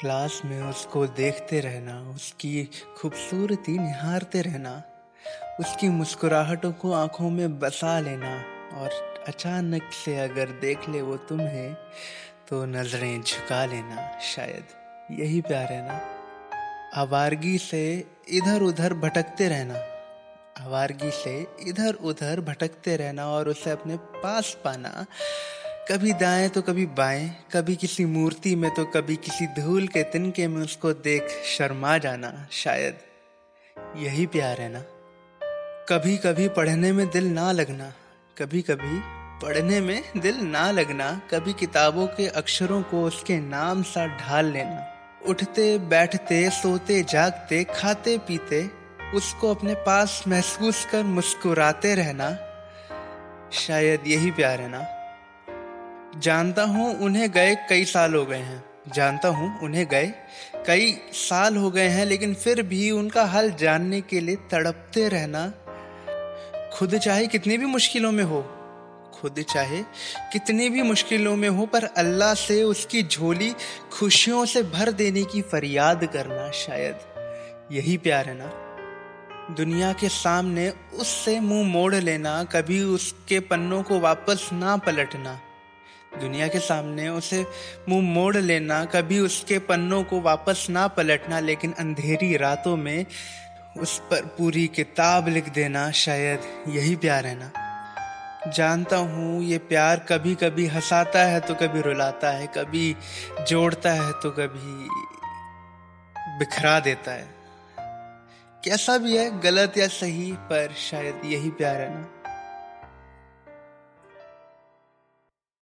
Class में उसको देखते रहना, उसकी खूबसूरती निहारते रहना, उसकी मुस्कुराहटों को आँखों में बसा लेना और अचानक से अगर देख ले वो तुम्हें तो नज़रें झुका लेना शायद। यही प्यार है ना? आवारगी से इधर उधर भटकते रहना। आवारगी से इधर उधर भटकते रहना और उसे अपने पास पाना कभी दाएँ तो कभी बाएँ, कभी किसी मूर्ति में तो कभी किसी धूल के तिनके में उसको देख शर्मा जाना शायद। यही प्यार है ना। कभी कभी पढ़ने में दिल ना लगना कभी कभी पढ़ने में दिल ना लगना, कभी किताबों के अक्षरों को उसके नाम सा ढाल लेना। उठते, बैठते, सोते, जागते, खाते, पीते, उसको अपने पास महसूस कर मुस्कुराते रहना, शायद यही प्यार है ना। जानता हूँ उन्हें गए कई साल हो गए हैं। जानता हूँ उन्हें गए कई साल हो गए हैं, लेकिन फिर भी उनका हाल जानने के लिए तड़पते रहना खुद चाहे कितनी भी मुश्किलों में हो, खुद चाहे कितनी भी मुश्किलों में हो, पर अल्लाह से उसकी झोली खुशियों से भर देने की फरियाद करना शायद यही प्यार है ना। दुनिया के सामने उससे मुँह मोड़ लेना, कभी उसके पन्नों को वापस ना पलटना दुनिया के सामने उसे मुँह मोड़ लेना, कभी उसके पन्नों को वापस ना पलटना, लेकिन अंधेरी रातों में उस पर पूरी किताब लिख देना, शायद यही प्यार है ना? जानता हूँ ये प्यार कभी कभी हंसाता है तो कभी रुलाता है, कभी जोड़ता है तो कभी बिखरा देता है। कैसा भी है, गलत या सही, पर शायद यही प्यार है ना?